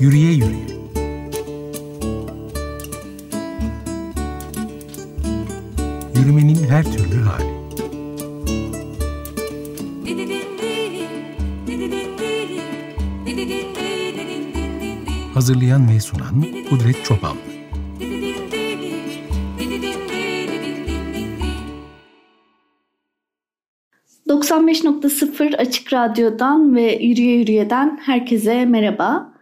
Yürüye yürüye. Yürümenin her türlü hali. Hazırlayan ve sunan Kudret Çopan. 95.0 Açık Radyo'dan ve Yürüye Yürüye'den herkese merhaba.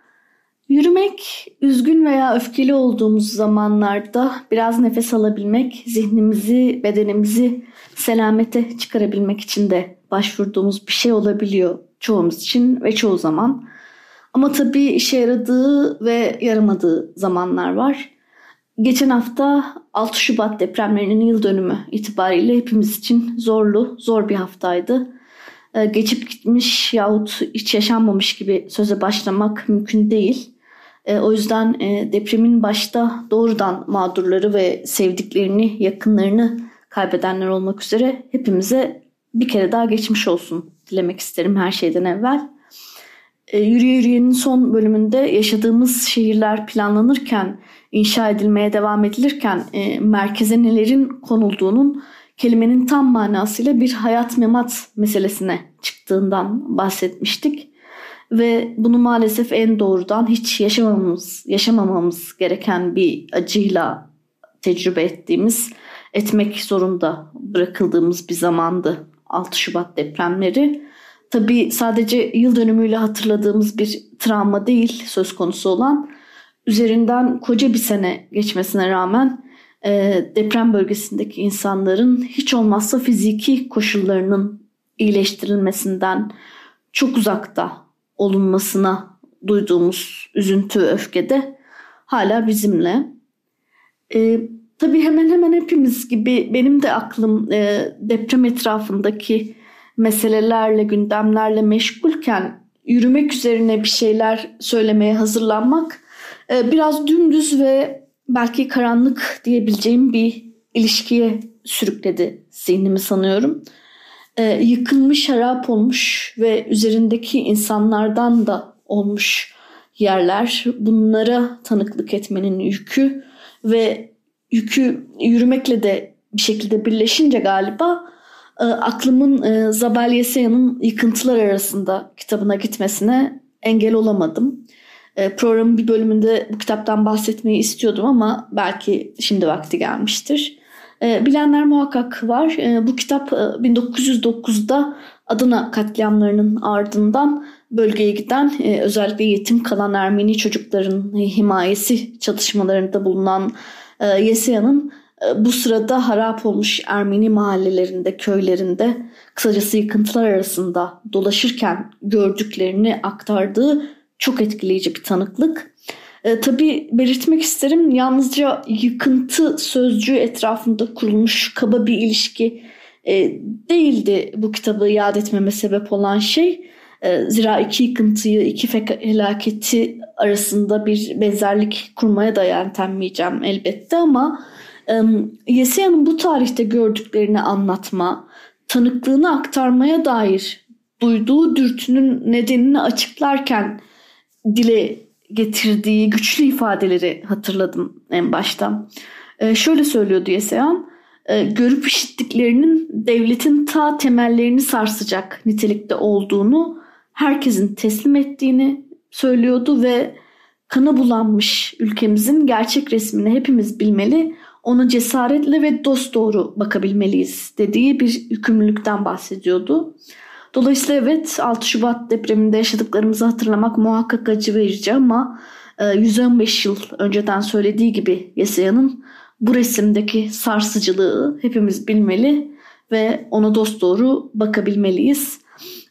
Yürümek, üzgün veya öfkeli olduğumuz zamanlarda biraz nefes alabilmek, zihnimizi, bedenimizi selamete çıkarabilmek için de başvurduğumuz bir şey olabiliyor çoğumuz için ve çoğu zaman. Ama tabii işe yaradığı ve yaramadığı zamanlar var. Geçen hafta 6 Şubat depremlerinin yıl dönümü itibariyle hepimiz için zorlu, zor bir haftaydı. Ee, geçip gitmiş yahut hiç yaşanmamış gibi söze başlamak mümkün değil. Ee, o yüzden e, depremin başta doğrudan mağdurları ve sevdiklerini, yakınlarını kaybedenler olmak üzere hepimize bir kere daha geçmiş olsun dilemek isterim her şeyden evvel. Yürüye Yürüye'nin son bölümünde yaşadığımız şehirler planlanırken inşa edilmeye devam edilirken e, merkeze nelerin konulduğunun kelimenin tam manasıyla bir hayat memat meselesine çıktığından bahsetmiştik. Ve bunu maalesef en doğrudan hiç yaşamamamız, yaşamamamız gereken bir acıyla tecrübe ettiğimiz, etmek zorunda bırakıldığımız bir zamandı 6 Şubat depremleri. Tabii sadece yıl dönümüyle hatırladığımız bir travma değil söz konusu olan üzerinden koca bir sene geçmesine rağmen e, deprem bölgesindeki insanların hiç olmazsa fiziki koşullarının iyileştirilmesinden çok uzakta olunmasına duyduğumuz üzüntü öfke de hala bizimle. E, tabii hemen hemen hepimiz gibi benim de aklım e, deprem etrafındaki meselelerle, gündemlerle meşgulken yürümek üzerine bir şeyler söylemeye hazırlanmak ee, biraz dümdüz ve belki karanlık diyebileceğim bir ilişkiye sürükledi zihnimi sanıyorum. Ee, yıkılmış, harap olmuş ve üzerindeki insanlardan da olmuş yerler. Bunlara tanıklık etmenin yükü ve yükü yürümekle de bir şekilde birleşince galiba e, aklımın e, Zabel Yesaya'nın Yıkıntılar Arasında kitabına gitmesine engel olamadım. E, programın bir bölümünde bu kitaptan bahsetmeyi istiyordum ama belki şimdi vakti gelmiştir. E, bilenler muhakkak var. E, bu kitap 1909'da Adana katliamlarının ardından bölgeye giden özellikle yetim kalan Ermeni çocukların himayesi çalışmalarında bulunan Yesaya'nın bu sırada harap olmuş Ermeni mahallelerinde, köylerinde kısacası yıkıntılar arasında dolaşırken gördüklerini aktardığı çok etkileyici bir tanıklık. E, tabii belirtmek isterim yalnızca yıkıntı sözcüğü etrafında kurulmuş kaba bir ilişki e, değildi bu kitabı yad etmeme sebep olan şey. E, zira iki yıkıntıyı, iki felaketi arasında bir benzerlik kurmaya da yeltenmeyeceğim elbette ama e, Yesaya'nın bu tarihte gördüklerini anlatma, tanıklığını aktarmaya dair duyduğu dürtünün nedenini açıklarken dile getirdiği güçlü ifadeleri hatırladım en başta. E, şöyle söylüyordu Yeseyan, e, görüp işittiklerinin devletin ta temellerini sarsacak nitelikte olduğunu, herkesin teslim ettiğini söylüyordu ve kana bulanmış ülkemizin gerçek resmini hepimiz bilmeli, ona cesaretle ve dost doğru bakabilmeliyiz dediği bir yükümlülükten bahsediyordu. Dolayısıyla evet 6 Şubat depreminde yaşadıklarımızı hatırlamak muhakkak acı verici ama 115 e, yıl önceden söylediği gibi Yesaya'nın bu resimdeki sarsıcılığı hepimiz bilmeli ve ona dost doğru bakabilmeliyiz.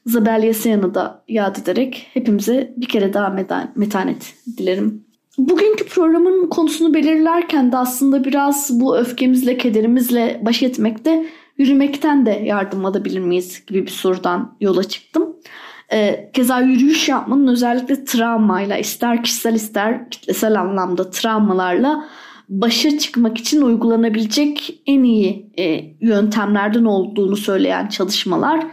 Zabel Yesaya'nı da yad ederek hepimize bir kere daha metanet dilerim. Bugünkü programın konusunu belirlerken de aslında biraz bu öfkemizle, kederimizle baş etmekte yürümekten de yardım alabilir miyiz gibi bir sorudan yola çıktım. E, keza yürüyüş yapmanın özellikle travmayla ister kişisel ister kitlesel anlamda travmalarla başa çıkmak için uygulanabilecek en iyi e, yöntemlerden olduğunu söyleyen çalışmalar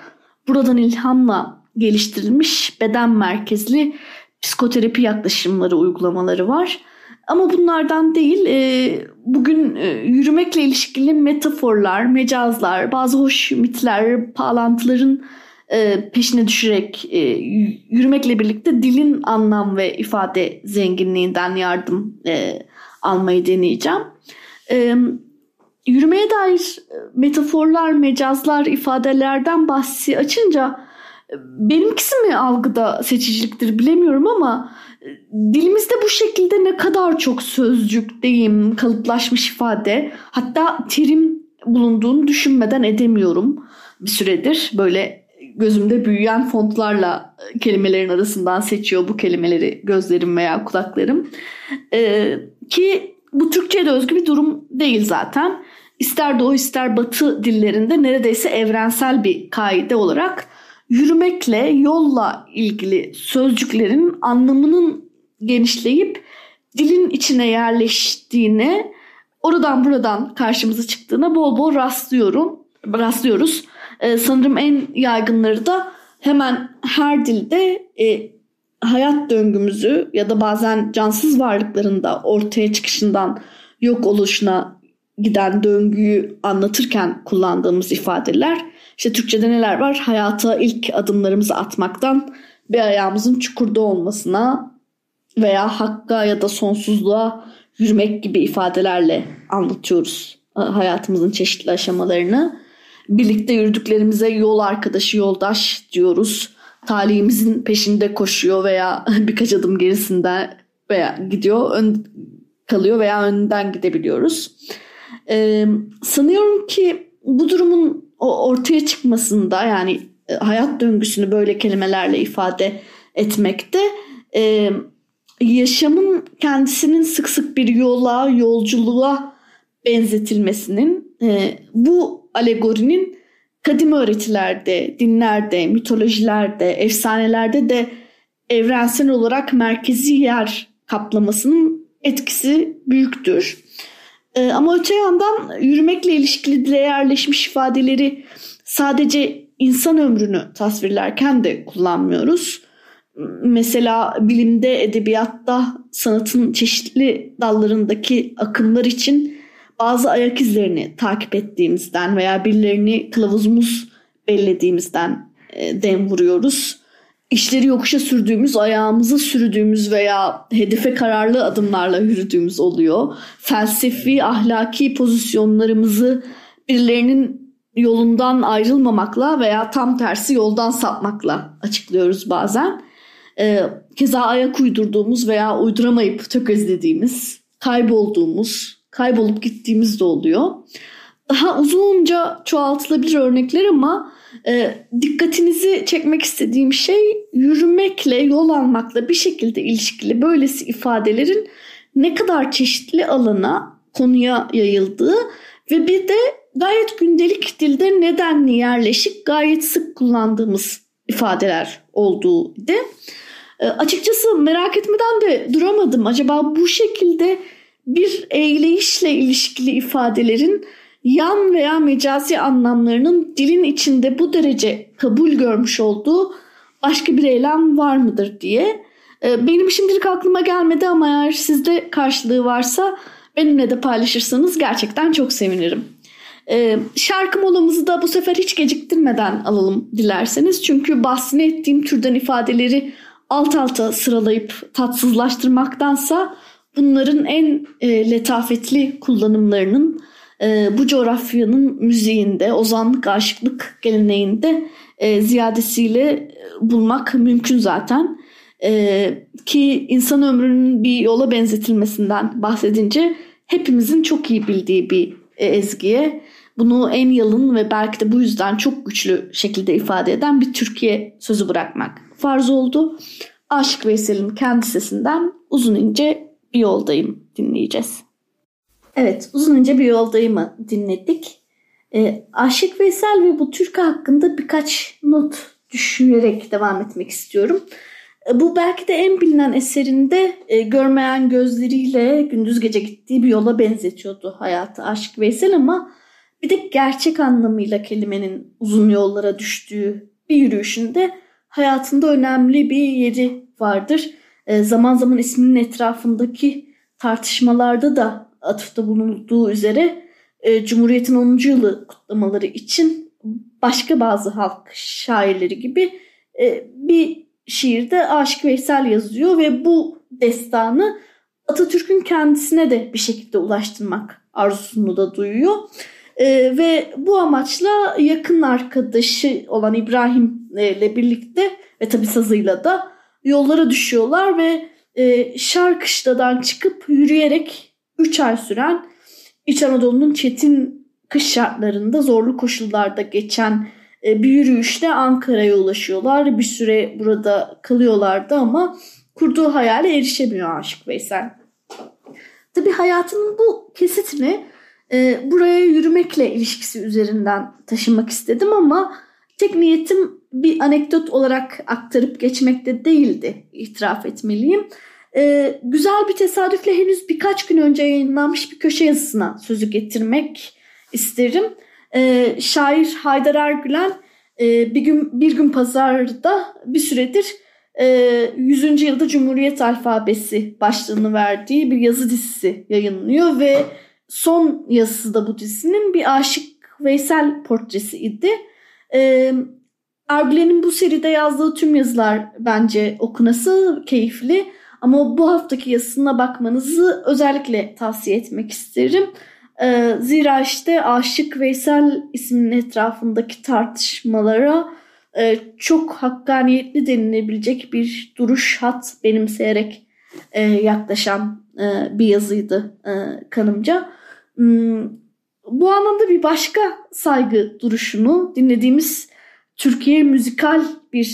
buradan ilhamla geliştirilmiş beden merkezli psikoterapi yaklaşımları, uygulamaları var. Ama bunlardan değil, e, bugün e, yürümekle ilişkili metaforlar, mecazlar, bazı hoş mitler, bağlantıların e, peşine düşerek e, yürümekle birlikte dilin anlam ve ifade zenginliğinden yardım e, almayı deneyeceğim. E, yürümeye dair metaforlar, mecazlar, ifadelerden bahsi açınca benimkisi mi algıda seçiciliktir bilemiyorum ama dilimizde bu şekilde ne kadar çok sözcük, deyim, kalıplaşmış ifade hatta terim bulunduğunu düşünmeden edemiyorum bir süredir. Böyle gözümde büyüyen fontlarla kelimelerin arasından seçiyor bu kelimeleri gözlerim veya kulaklarım. Ee, ki bu Türkçe'ye de özgü bir durum değil zaten. İster doğu ister batı dillerinde neredeyse evrensel bir kaide olarak yürümekle, yolla ilgili sözcüklerin anlamının genişleyip dilin içine yerleştiğine, oradan buradan karşımıza çıktığına bol bol rastlıyorum, rastlıyoruz. Ee, sanırım en yaygınları da hemen her dilde e, hayat döngümüzü ya da bazen cansız varlıkların da ortaya çıkışından yok oluşuna giden döngüyü anlatırken kullandığımız ifadeler. İşte Türkçe'de neler var? Hayata ilk adımlarımızı atmaktan bir ayağımızın çukurda olmasına veya hakka ya da sonsuzluğa yürümek gibi ifadelerle anlatıyoruz e, hayatımızın çeşitli aşamalarını. Birlikte yürüdüklerimize yol arkadaşı, yoldaş diyoruz. Talihimizin peşinde koşuyor veya birkaç adım gerisinde veya gidiyor, ön kalıyor veya önden gidebiliyoruz. Ee, sanıyorum ki bu durumun o ortaya çıkmasında yani e, hayat döngüsünü böyle kelimelerle ifade etmekte e, yaşamın kendisinin sık sık bir yola, yolculuğa benzetilmesinin e, bu alegorinin kadim öğretilerde, dinlerde, mitolojilerde, efsanelerde de evrensel olarak merkezi yer kaplamasının etkisi büyüktür. E, ama öte yandan yürümekle ilişkili dile yerleşmiş ifadeleri sadece insan ömrünü tasvirlerken de kullanmıyoruz. Mesela bilimde, edebiyatta, sanatın çeşitli dallarındaki akımlar için bazı ayak izlerini takip ettiğimizden veya birilerini kılavuzumuz bellediğimizden e, dem vuruyoruz işleri yokuşa sürdüğümüz, ayağımızı sürdüğümüz veya hedefe kararlı adımlarla yürüdüğümüz oluyor. Felsefi, ahlaki pozisyonlarımızı birilerinin yolundan ayrılmamakla veya tam tersi yoldan sapmakla açıklıyoruz bazen. Ee, keza ayak uydurduğumuz veya uyduramayıp tökezlediğimiz, kaybolduğumuz, kaybolup gittiğimiz de oluyor. Daha uzunca çoğaltılabilir örnekler ama e, dikkatinizi çekmek istediğim şey yürümekle, yol almakla bir şekilde ilişkili böylesi ifadelerin ne kadar çeşitli alana, konuya yayıldığı ve bir de gayet gündelik dilde nedenli yerleşik, gayet sık kullandığımız ifadeler olduğu de. E, açıkçası merak etmeden de duramadım. Acaba bu şekilde bir eyleyişle ilişkili ifadelerin yan veya mecazi anlamlarının dilin içinde bu derece kabul görmüş olduğu başka bir eylem var mıdır diye. Ee, benim şimdilik aklıma gelmedi ama eğer sizde karşılığı varsa benimle de paylaşırsanız gerçekten çok sevinirim. Ee, şarkı molamızı da bu sefer hiç geciktirmeden alalım dilerseniz. Çünkü bahsini ettiğim türden ifadeleri alt alta sıralayıp tatsızlaştırmaktansa bunların en e, letafetli kullanımlarının e, bu coğrafyanın müziğinde, ozanlık, aşıklık geleneğinde e, ziyadesiyle bulmak mümkün zaten. E, ki insan ömrünün bir yola benzetilmesinden bahsedince hepimizin çok iyi bildiği bir e, ezgiye bunu en yalın ve belki de bu yüzden çok güçlü şekilde ifade eden bir Türkiye sözü bırakmak farz oldu. Aşık Veysel'in kendi sesinden uzun ince bir yoldayım dinleyeceğiz. Evet, uzun önce bir yoldayımı dinledik. E, Aşık Veysel ve bu türkü hakkında birkaç not düşünerek devam etmek istiyorum. E, bu belki de en bilinen eserinde e, görmeyen gözleriyle gündüz gece gittiği bir yola benzetiyordu hayatı Aşık Veysel ama bir de gerçek anlamıyla kelimenin uzun yollara düştüğü bir yürüyüşünde hayatında önemli bir yeri vardır. e, zaman zaman isminin etrafındaki tartışmalarda da atıfta bulunduğu üzere e, Cumhuriyet'in 10. yılı kutlamaları için başka bazı halk şairleri gibi e, bir şiirde Aşık Veysel yazıyor ve bu destanı Atatürk'ün kendisine de bir şekilde ulaştırmak arzusunu da duyuyor. E, ve bu amaçla yakın arkadaşı olan İbrahim ile birlikte ve tabi sazıyla da yollara düşüyorlar ve e, Şarkışla'dan çıkıp yürüyerek 3 ay süren İç Anadolu'nun çetin kış şartlarında zorlu koşullarda geçen e, bir yürüyüşle Ankara'ya ulaşıyorlar. Bir süre burada kalıyorlardı ama kurduğu hayale erişemiyor Aşık Veysel. Tabi hayatının bu kesitini e, buraya yürümekle ilişkisi üzerinden taşımak istedim ama tek niyetim bir anekdot olarak aktarıp geçmekte değildi itiraf etmeliyim. E, güzel bir tesadüfle henüz birkaç gün önce yayınlanmış bir köşe yazısına sözü getirmek isterim. E, şair Haydar Ergülen e, bir gün bir gün pazarda bir süredir e, 100. yılda Cumhuriyet Alfabesi başlığını verdiği bir yazı dizisi yayınlıyor ve son yazısı da bu dizinin bir Aşık Veysel portresi idi. E, Ergülen'in bu seride yazdığı tüm yazılar bence okunası keyifli. Ama bu haftaki yazısına bakmanızı özellikle tavsiye etmek isterim. Ee, zira işte Aşık Veysel isminin etrafındaki tartışmalara e, çok hakkaniyetli denilebilecek bir duruş hat benimseyerek e, yaklaşan e, bir yazıydı e, kanımca. Hmm, bu anlamda bir başka saygı duruşunu dinlediğimiz Türkiye müzikal bir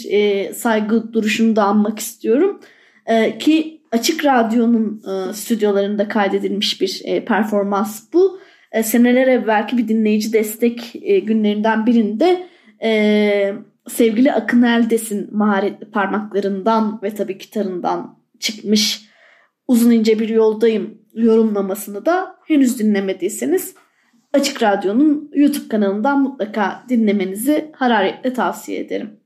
saygı duruşunu da anmak istiyorum. E, ki Açık Radyo'nun e, stüdyolarında kaydedilmiş bir e, performans bu. E, seneler evvelki bir dinleyici destek günlerinden birinde sevgili Akın Eldes'in maharetli parmaklarından ve tabii gitarından çıkmış uzun ince bir yoldayım yorumlamasını da henüz dinlemediyseniz Açık Radyo'nun YouTube kanalından mutlaka dinlemenizi hararetle tavsiye ederim.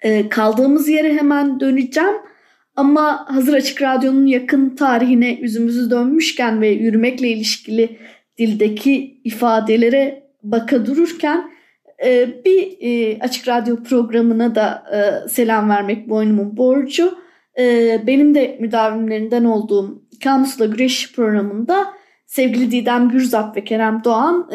Ee, kaldığımız yere hemen döneceğim. Ama hazır Açık Radyo'nun yakın tarihine yüzümüzü dönmüşken ve yürümekle ilişkili dildeki ifadelere baka dururken e, bir e, Açık Radyo programına da e, selam vermek boynumun borcu. Benim de müdavimlerinden olduğum Kamusla Güreş programında sevgili Didem Gürzap ve Kerem Doğan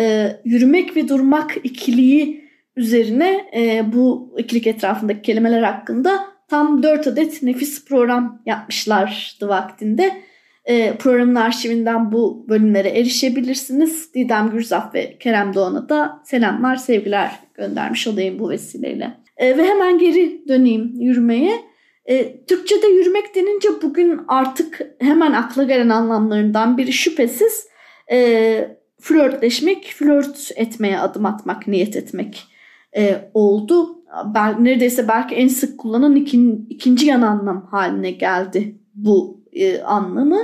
yürümek ve durmak ikiliği üzerine bu ikilik etrafındaki kelimeler hakkında tam 4 adet nefis program yapmışlardı vaktinde. E, programın arşivinden bu bölümlere erişebilirsiniz. Didem Gürzaf ve Kerem Doğan'a da selamlar, sevgiler göndermiş olayım bu vesileyle. E, ve hemen geri döneyim yürümeye. E, Türkçe'de yürümek denince bugün artık hemen akla gelen anlamlarından biri şüphesiz e, flörtleşmek, flört etmeye adım atmak, niyet etmek e, oldu ben, neredeyse belki en sık kullanılan ikin, ikinci yan anlam haline geldi bu e, anlamı.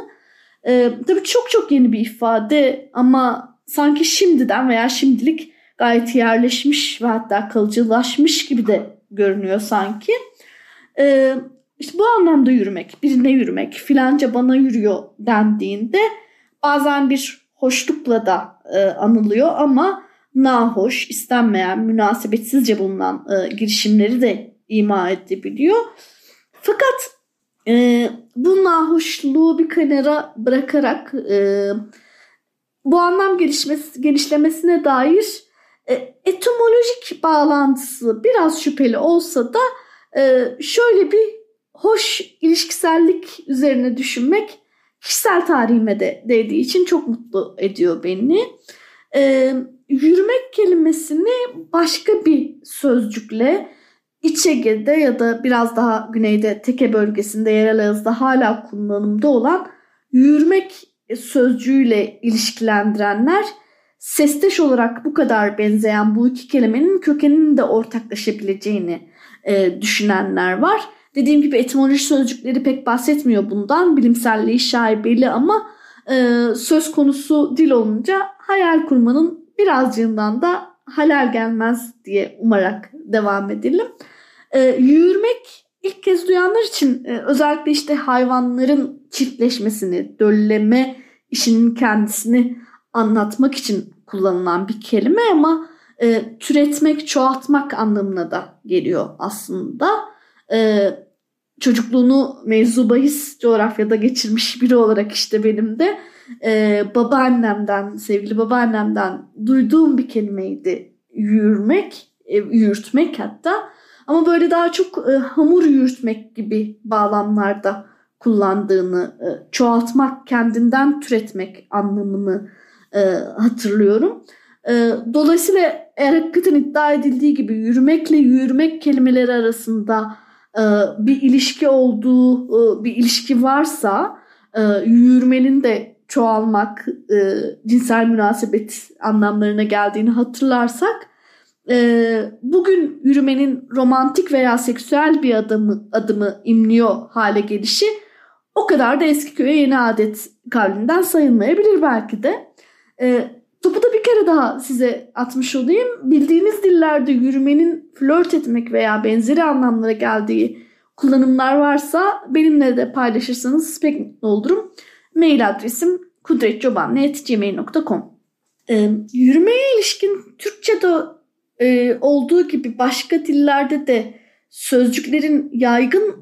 E, tabii çok çok yeni bir ifade ama sanki şimdiden veya şimdilik gayet yerleşmiş ve hatta kalıcılaşmış gibi de görünüyor sanki. E, işte bu anlamda yürümek, birine yürümek, filanca bana yürüyor dendiğinde bazen bir hoşlukla da e, anılıyor ama nahoş, istenmeyen, münasebetsizce bulunan e, girişimleri de ima edebiliyor. Fakat e, bu nahoşluğu bir kenara bırakarak e, bu anlam gelişmesi, genişlemesine dair e, etimolojik bağlantısı biraz şüpheli olsa da e, şöyle bir hoş ilişkisellik üzerine düşünmek kişisel tarihime de değdiği için çok mutlu ediyor beni. E, yürümek kelimesini başka bir sözcükle İç Ege'de ya da biraz daha güneyde Teke bölgesinde yerel ağızda hala kullanımda olan yürümek sözcüğüyle ilişkilendirenler sesteş olarak bu kadar benzeyen bu iki kelimenin kökeninin de ortaklaşabileceğini e, düşünenler var. Dediğim gibi etimoloji sözcükleri pek bahsetmiyor bundan. Bilimselliği şaibeli ama e, söz konusu dil olunca hayal kurmanın birazcığından da halal gelmez diye umarak devam edelim. E, yürümek ilk kez duyanlar için e, özellikle işte hayvanların çiftleşmesini, dölleme işinin kendisini anlatmak için kullanılan bir kelime ama e, türetmek, çoğaltmak anlamına da geliyor aslında. E, çocukluğunu mevzu bahis coğrafyada geçirmiş biri olarak işte benim de e, babaannemden, sevgili babaannemden duyduğum bir kelimeydi yürümek, e, yürütmek hatta. Ama böyle daha çok e, hamur yürütmek gibi bağlamlarda kullandığını, e, çoğaltmak, kendinden türetmek anlamını e, hatırlıyorum. E, dolayısıyla eğer iddia edildiği gibi yürümekle yürümek kelimeleri arasında e, bir ilişki olduğu e, bir ilişki varsa e, yürümenin de çoğalmak, e, cinsel münasebet anlamlarına geldiğini hatırlarsak e, bugün yürümenin romantik veya seksüel bir adımı, adımı imliyor hale gelişi o kadar da eski köye yeni adet kavlinden sayılmayabilir belki de. E, topu da bir kere daha size atmış olayım. Bildiğiniz dillerde yürümenin flört etmek veya benzeri anlamlara geldiği kullanımlar varsa benimle de paylaşırsanız pek mutlu olurum. Mail adresim kudretcoban.gmail.com e, Yürümeye ilişkin Türkçe'de e, olduğu gibi başka dillerde de sözcüklerin yaygın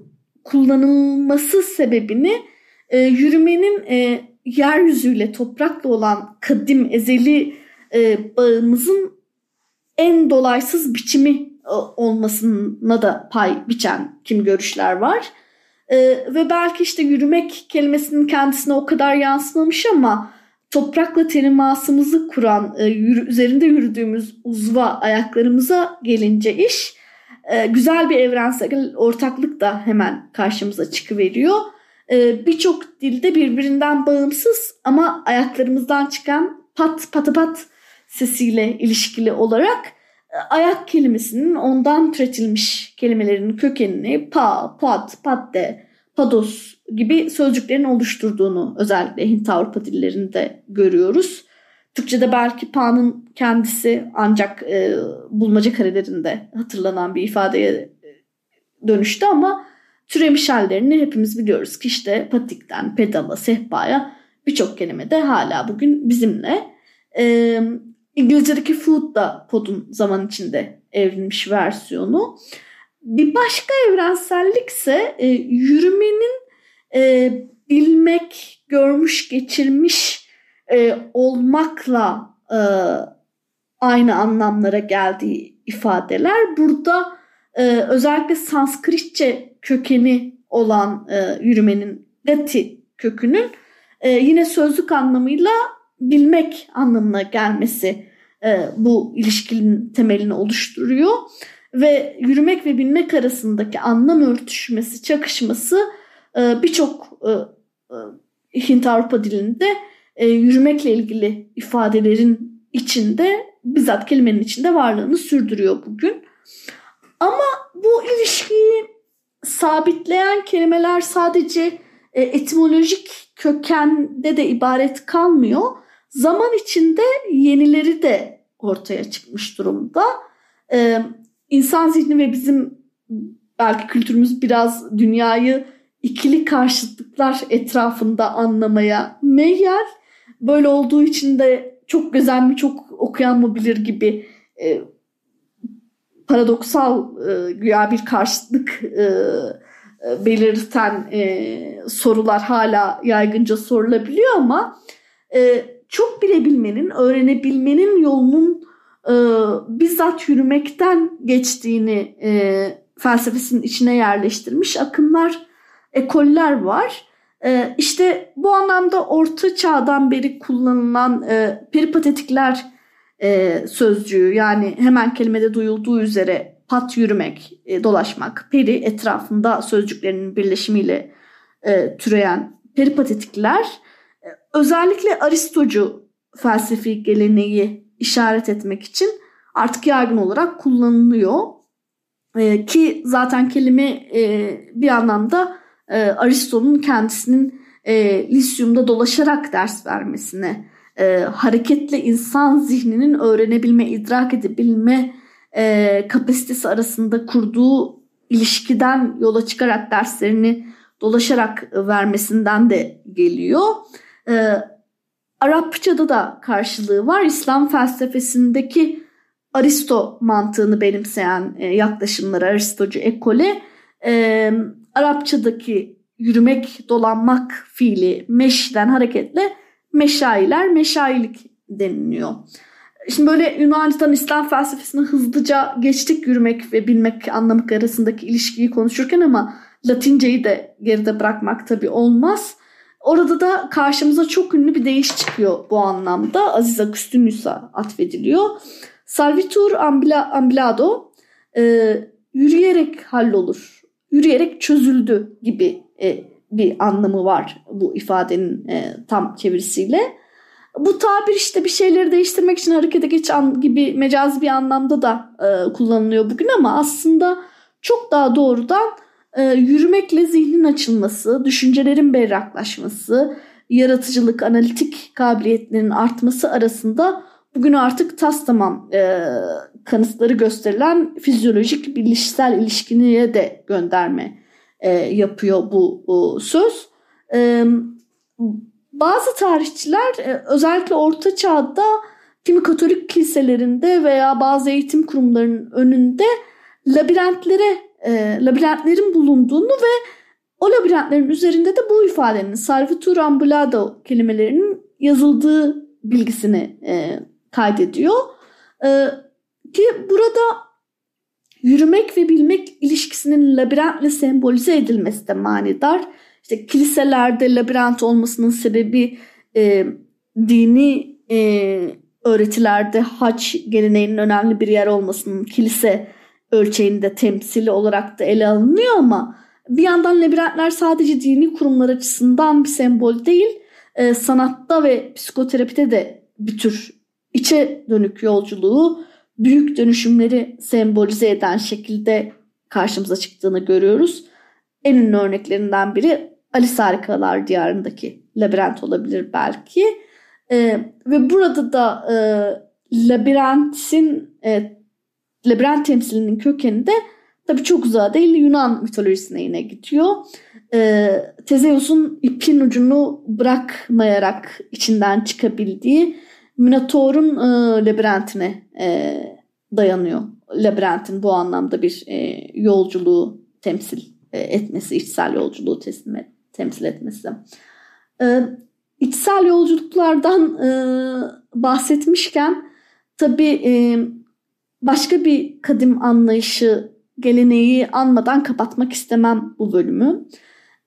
kullanılması sebebini e, yürümenin e, yeryüzüyle toprakla olan kadim ezeli e, bağımızın en dolaysız biçimi e, olmasına da pay biçen kim görüşler var. E, ve belki işte yürümek kelimesinin kendisine o kadar yansımamış ama toprakla temasımızı kuran, e, yürü, üzerinde yürüdüğümüz uzva ayaklarımıza gelince iş e, güzel bir evrensel ortaklık da hemen karşımıza çıkıveriyor. E, Birçok dilde birbirinden bağımsız ama ayaklarımızdan çıkan pat patapat sesiyle ilişkili olarak ayak kelimesinin ondan türetilmiş kelimelerin kökenini pa, pat, patte, pados gibi sözcüklerin oluşturduğunu özellikle Hint Avrupa dillerinde görüyoruz. Türkçe'de belki pa'nın kendisi ancak e, bulmaca karelerinde hatırlanan bir ifadeye e, dönüştü ama türemiş hallerini hepimiz biliyoruz ki işte patikten pedala, sehpaya birçok kelime de hala bugün bizimle. E, İngilizce'deki food da podun zaman içinde evrilmiş versiyonu. Bir başka evrensellikse e, yürümenin e, bilmek, görmüş, geçirmiş e, olmakla e, aynı anlamlara geldiği ifadeler. Burada e, özellikle Sanskritçe kökeni olan e, yürümenin gati kökünün e, yine sözlük anlamıyla bilmek anlamına gelmesi e, bu ilişkinin temelini oluşturuyor ve yürümek ve bilmek arasındaki anlam örtüşmesi, çakışması e, birçok e, e, Hint Avrupa dilinde yürümekle ilgili ifadelerin içinde bizzat kelimenin içinde varlığını sürdürüyor bugün. Ama bu ilişkiyi sabitleyen kelimeler sadece etimolojik kökende de ibaret kalmıyor. Zaman içinde yenileri de ortaya çıkmış durumda. İnsan zihni ve bizim belki kültürümüz biraz dünyayı ikili karşıtlıklar etrafında anlamaya meyyal. Böyle olduğu için de çok güzel mi çok okuyan mı bilir gibi e, paradoksal e, güya bir karşıtlık e, e, belirten e, sorular hala yaygınca sorulabiliyor ama e, çok bilebilmenin, öğrenebilmenin yolunun e, bizzat yürümekten geçtiğini e, felsefesinin içine yerleştirmiş akımlar, ekoller var. E, işte bu anlamda orta çağdan beri kullanılan e, peripatetikler e, sözcüğü yani hemen kelimede duyulduğu üzere pat yürümek, e, dolaşmak, peri etrafında sözcüklerinin birleşimiyle e, türeyen peripatetikler özellikle Aristocu felsefi geleneği işaret etmek için artık yaygın olarak kullanılıyor. E, ki zaten kelime e, bir anlamda e, Aristo'nun kendisinin e, lisyumda dolaşarak ders vermesine, e, hareketle insan zihninin öğrenebilme, idrak edebilme e, kapasitesi arasında kurduğu ilişkiden yola çıkarak derslerini dolaşarak vermesinden de geliyor. E, Arapçada da karşılığı var. İslam felsefesindeki Aristo mantığını benimseyen e, yaklaşımları Aristocu ekole e, Arapçadaki yürümek, dolanmak fiili meşden hareketle meşailer, meşailik deniliyor. Şimdi böyle Yunanistan İslam felsefesine hızlıca geçtik yürümek ve bilmek anlamak arasındaki ilişkiyi konuşurken ama Latinceyi de geride bırakmak tabii olmaz. Orada da karşımıza çok ünlü bir deyiş çıkıyor bu anlamda. Aziz Agustinus'a atfediliyor. Salvitur ambila, ambilado e, yürüyerek hallolur, yürüyerek çözüldü gibi e, bir anlamı var bu ifadenin e, tam çevirisiyle. Bu tabir işte bir şeyleri değiştirmek için harekete geçen gibi mecazi bir anlamda da e, kullanılıyor bugün ama aslında çok daha doğrudan e, yürümekle zihnin açılması, düşüncelerin berraklaşması, yaratıcılık, analitik kabiliyetlerin artması arasında bugün artık tas tamam e, kanıtları gösterilen fizyolojik bilişsel ilişkiniye de gönderme e, yapıyor bu, bu söz. E, bazı tarihçiler e, özellikle Orta Çağ'da kimi Katolik kiliselerinde veya bazı eğitim kurumlarının önünde labirentlere, e, labirentlerin bulunduğunu ve o labirentlerin üzerinde de bu ifadenin Salvator Ambulado kelimelerinin yazıldığı bilgisini e, kaydediyor. E, ki burada yürümek ve bilmek ilişkisinin labirentle sembolize edilmesi de manidar. İşte kiliselerde labirent olmasının sebebi e, dini e, öğretilerde haç geleneğinin önemli bir yer olmasının kilise ölçeğinde temsili olarak da ele alınıyor ama bir yandan labirentler sadece dini kurumlar açısından bir sembol değil, e, sanatta ve psikoterapide de bir tür içe dönük yolculuğu, büyük dönüşümleri sembolize eden şekilde karşımıza çıktığını görüyoruz. En ünlü örneklerinden biri Alice Harikalar Diyarı'ndaki labirent olabilir belki. E, ve burada da e, labirentin e, labirent temsilinin kökeni de tabii çok uzağa değil Yunan mitolojisine yine gidiyor. E, Tezeus'un ipin ucunu bırakmayarak içinden çıkabildiği Minotaur'un e, labirentine e, dayanıyor. Labirentin bu anlamda bir e, yolculuğu temsil e, etmesi, içsel yolculuğu teslim temsil etmesi. E, içsel yolculuklardan e, bahsetmişken tabii e, başka bir kadim anlayışı, geleneği anmadan kapatmak istemem bu bölümü.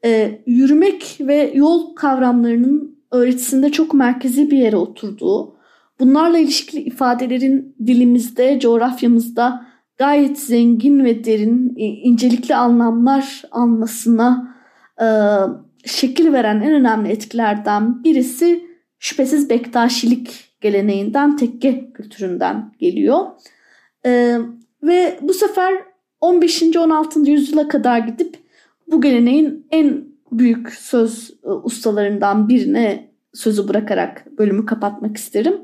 E, yürümek ve yol kavramlarının öğretisinde çok merkezi bir yere oturduğu, bunlarla ilişkili ifadelerin dilimizde, coğrafyamızda gayet zengin ve derin, incelikli anlamlar almasına e, şekil veren en önemli etkilerden birisi şüphesiz Bektaşilik geleneğinden, tekke kültüründen geliyor. Ee, ve bu sefer 15. 16. yüzyıla kadar gidip bu geleneğin en büyük söz e, ustalarından birine sözü bırakarak bölümü kapatmak isterim.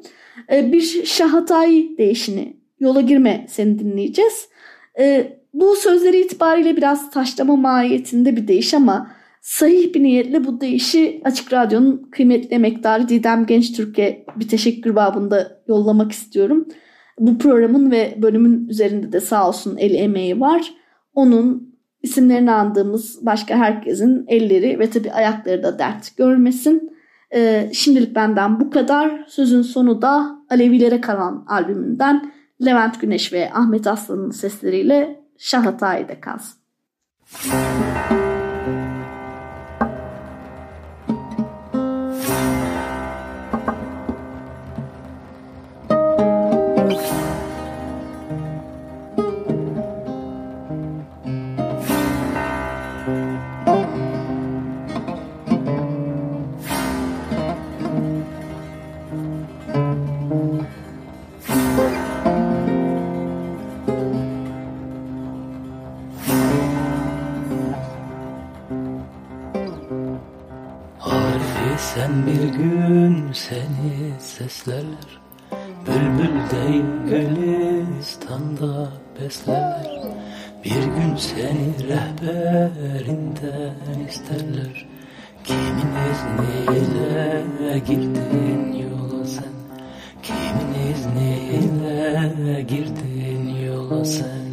Ee, bir Şahatay değişini yola girme seni dinleyeceğiz. Ee, bu sözleri itibariyle biraz taşlama mahiyetinde bir değiş ama sahih bir niyetle bu değişi Açık Radyo'nun kıymetli emektarı Didem Genç Türk'e bir teşekkür babında yollamak istiyorum. Bu programın ve bölümün üzerinde de sağ olsun el emeği var. Onun isimlerini andığımız başka herkesin elleri ve tabi ayakları da dert görmesin. Ee, şimdilik benden bu kadar. Sözün sonu da Alevilere kalan albümünden Levent Güneş ve Ahmet Aslan'ın sesleriyle Şahatay'da kalsın. Müzik seslerler. Bülbül değil Gülistan'da beslerler. Bir gün seni rehberinden isterler. Kimin izniyle girdin yola sen? Kimin izniyle girdin yola sen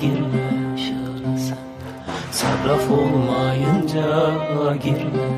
girme şara sen Sarraf olmayınca girme